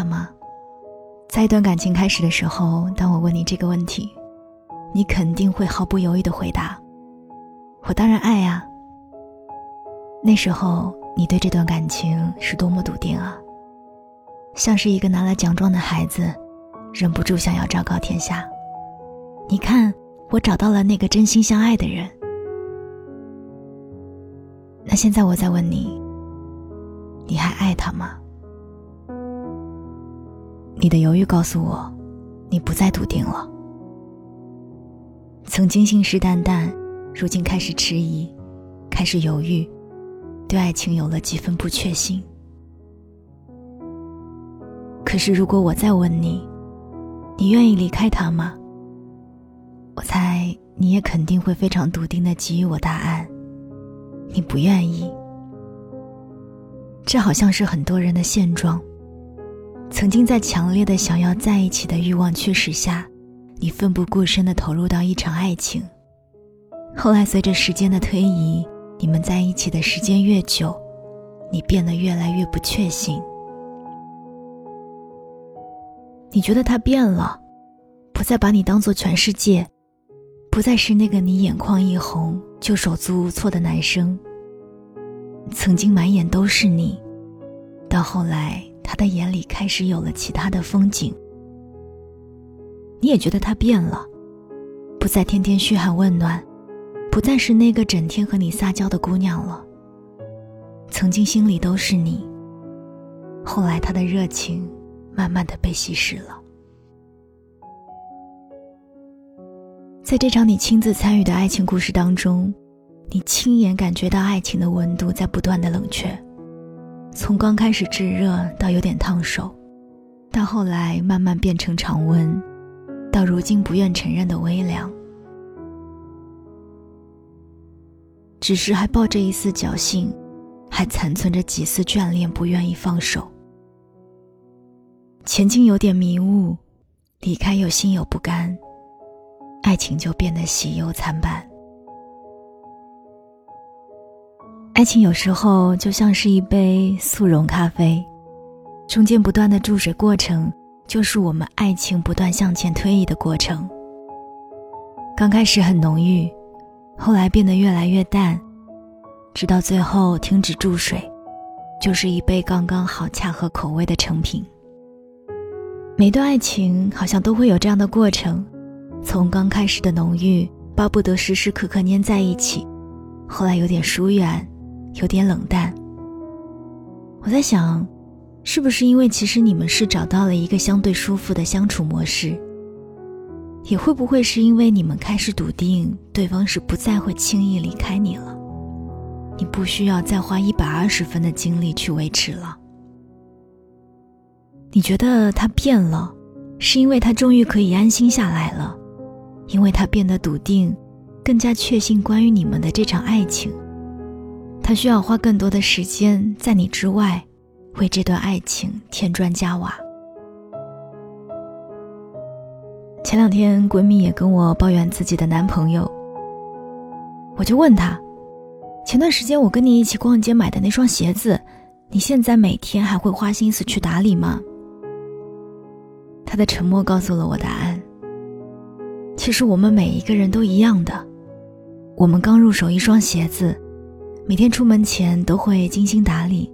他吗？在一段感情开始的时候，当我问你这个问题，你肯定会毫不犹豫的回答：“我当然爱呀。”那时候你对这段感情是多么笃定啊！像是一个拿了奖状的孩子，忍不住想要昭告天下：“你看，我找到了那个真心相爱的人。”那现在我再问你，你还爱他吗？你的犹豫告诉我，你不再笃定了。曾经信誓旦旦，如今开始迟疑，开始犹豫，对爱情有了几分不确信。可是，如果我再问你，你愿意离开他吗？我猜你也肯定会非常笃定的给予我答案。你不愿意，这好像是很多人的现状。曾经在强烈的想要在一起的欲望驱使下，你奋不顾身的投入到一场爱情。后来随着时间的推移，你们在一起的时间越久，你变得越来越不确信。你觉得他变了，不再把你当做全世界，不再是那个你眼眶一红就手足无措的男生。曾经满眼都是你，到后来。他的眼里开始有了其他的风景，你也觉得他变了，不再天天嘘寒问暖，不再是那个整天和你撒娇的姑娘了。曾经心里都是你，后来他的热情慢慢的被稀释了。在这场你亲自参与的爱情故事当中，你亲眼感觉到爱情的温度在不断的冷却。从刚开始炙热到有点烫手，到后来慢慢变成常温，到如今不愿承认的微凉，只是还抱着一丝侥幸，还残存着几丝眷恋，不愿意放手。前进有点迷雾，离开又心有不甘，爱情就变得喜忧参半。爱情有时候就像是一杯速溶咖啡，中间不断的注水过程，就是我们爱情不断向前推移的过程。刚开始很浓郁，后来变得越来越淡，直到最后停止注水，就是一杯刚刚好恰合口味的成品。每段爱情好像都会有这样的过程，从刚开始的浓郁，巴不得时时刻刻粘在一起，后来有点疏远。有点冷淡。我在想，是不是因为其实你们是找到了一个相对舒服的相处模式？也会不会是因为你们开始笃定对方是不再会轻易离开你了？你不需要再花一百二十分的精力去维持了。你觉得他变了，是因为他终于可以安心下来了，因为他变得笃定，更加确信关于你们的这场爱情。他需要花更多的时间在你之外，为这段爱情添砖加瓦。前两天闺蜜也跟我抱怨自己的男朋友，我就问她：前段时间我跟你一起逛街买的那双鞋子，你现在每天还会花心思去打理吗？他的沉默告诉了我答案。其实我们每一个人都一样的，我们刚入手一双鞋子。每天出门前都会精心打理，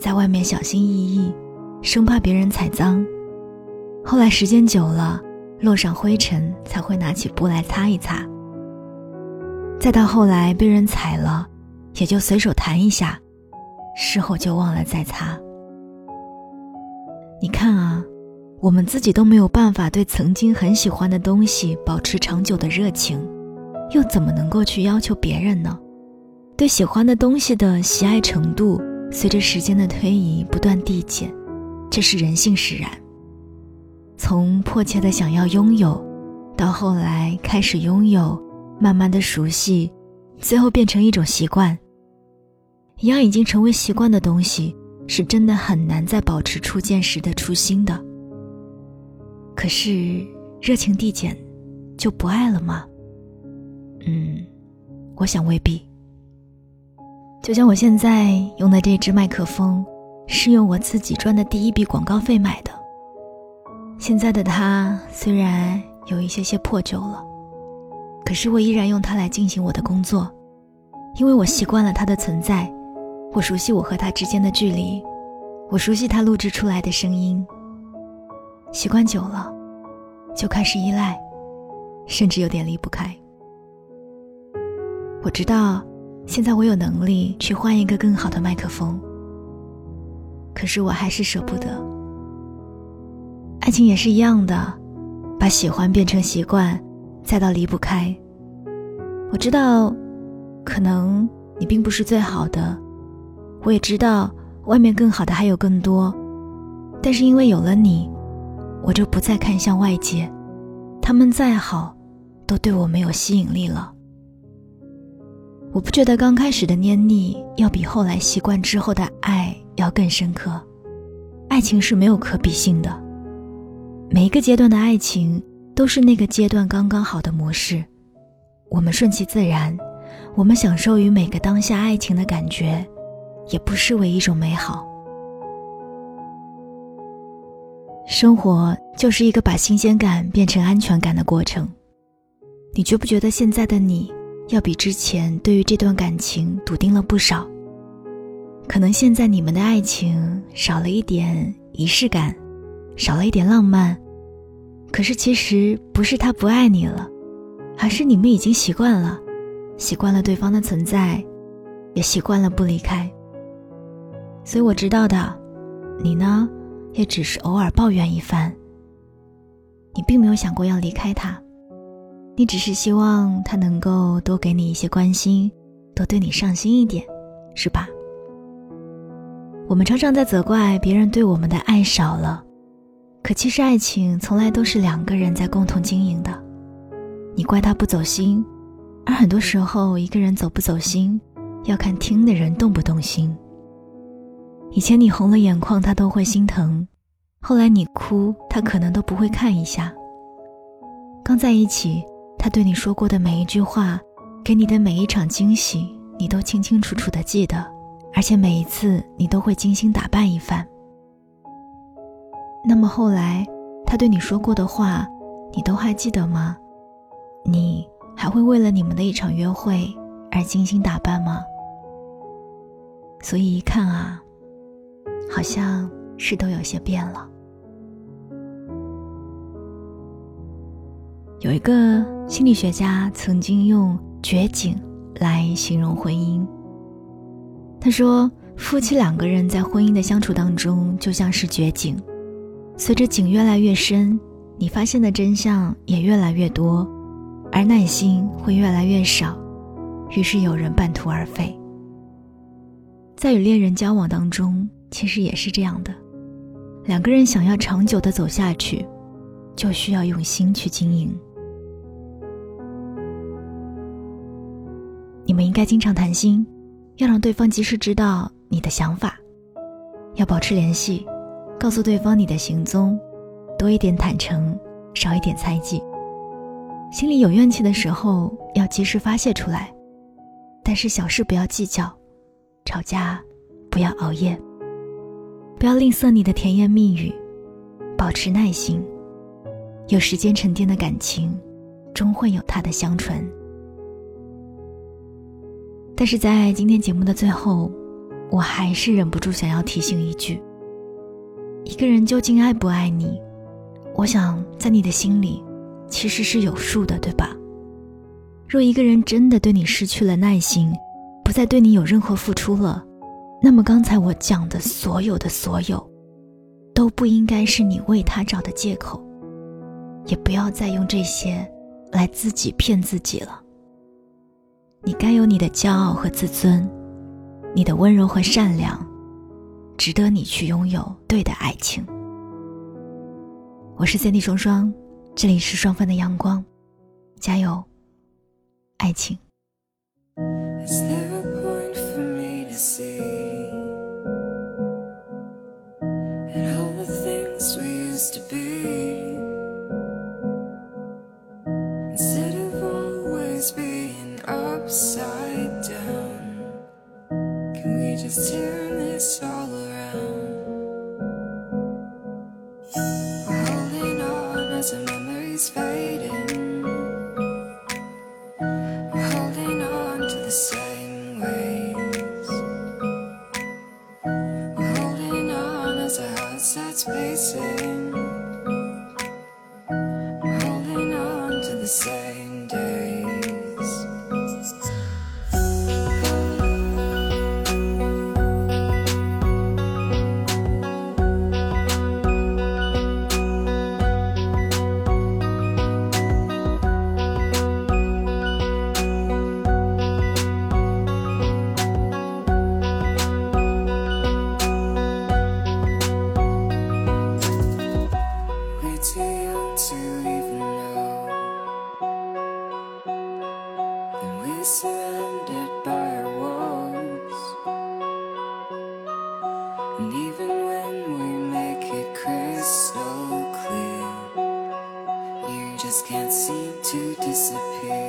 在外面小心翼翼，生怕别人踩脏。后来时间久了，落上灰尘才会拿起布来擦一擦。再到后来被人踩了，也就随手弹一下，事后就忘了再擦。你看啊，我们自己都没有办法对曾经很喜欢的东西保持长久的热情，又怎么能够去要求别人呢？对喜欢的东西的喜爱程度，随着时间的推移不断递减，这是人性使然。从迫切的想要拥有，到后来开始拥有，慢慢的熟悉，最后变成一种习惯。一样已经成为习惯的东西，是真的很难再保持初见时的初心的。可是热情递减，就不爱了吗？嗯，我想未必。就像我现在用的这支麦克风，是用我自己赚的第一笔广告费买的。现在的它虽然有一些些破旧了，可是我依然用它来进行我的工作，因为我习惯了它的存在，我熟悉我和它之间的距离，我熟悉它录制出来的声音。习惯久了，就开始依赖，甚至有点离不开。我知道，现在我有能力去换一个更好的麦克风。可是我还是舍不得。爱情也是一样的，把喜欢变成习惯，再到离不开。我知道，可能你并不是最好的，我也知道外面更好的还有更多，但是因为有了你，我就不再看向外界，他们再好，都对我没有吸引力了。我不觉得刚开始的黏腻要比后来习惯之后的爱。要更深刻，爱情是没有可比性的。每一个阶段的爱情都是那个阶段刚刚好的模式，我们顺其自然，我们享受于每个当下爱情的感觉，也不失为一种美好。生活就是一个把新鲜感变成安全感的过程。你觉不觉得现在的你要比之前对于这段感情笃定了不少？可能现在你们的爱情少了一点仪式感，少了一点浪漫，可是其实不是他不爱你了，而是你们已经习惯了，习惯了对方的存在，也习惯了不离开。所以我知道的，你呢，也只是偶尔抱怨一番。你并没有想过要离开他，你只是希望他能够多给你一些关心，多对你上心一点，是吧？我们常常在责怪别人对我们的爱少了，可其实爱情从来都是两个人在共同经营的。你怪他不走心，而很多时候一个人走不走心，要看听的人动不动心。以前你红了眼眶，他都会心疼；后来你哭，他可能都不会看一下。刚在一起，他对你说过的每一句话，给你的每一场惊喜，你都清清楚楚的记得。而且每一次你都会精心打扮一番。那么后来，他对你说过的话，你都还记得吗？你还会为了你们的一场约会而精心打扮吗？所以一看啊，好像是都有些变了。有一个心理学家曾经用“绝景”来形容婚姻。他说：“夫妻两个人在婚姻的相处当中，就像是绝景，随着景越来越深，你发现的真相也越来越多，而耐心会越来越少，于是有人半途而废。在与恋人交往当中，其实也是这样的，两个人想要长久的走下去，就需要用心去经营。你们应该经常谈心。”要让对方及时知道你的想法，要保持联系，告诉对方你的行踪，多一点坦诚，少一点猜忌。心里有怨气的时候，要及时发泄出来，但是小事不要计较，吵架不要熬夜，不要吝啬你的甜言蜜语，保持耐心，有时间沉淀的感情，终会有它的香醇。但是在今天节目的最后，我还是忍不住想要提醒一句：一个人究竟爱不爱你，我想在你的心里其实是有数的，对吧？若一个人真的对你失去了耐心，不再对你有任何付出了，那么刚才我讲的所有的所有，都不应该是你为他找的借口，也不要再用这些来自己骗自己了。你该有你的骄傲和自尊，你的温柔和善良，值得你去拥有对的爱情。我是三弟双双，这里是双份的阳光，加油，爱情。say. To disappear.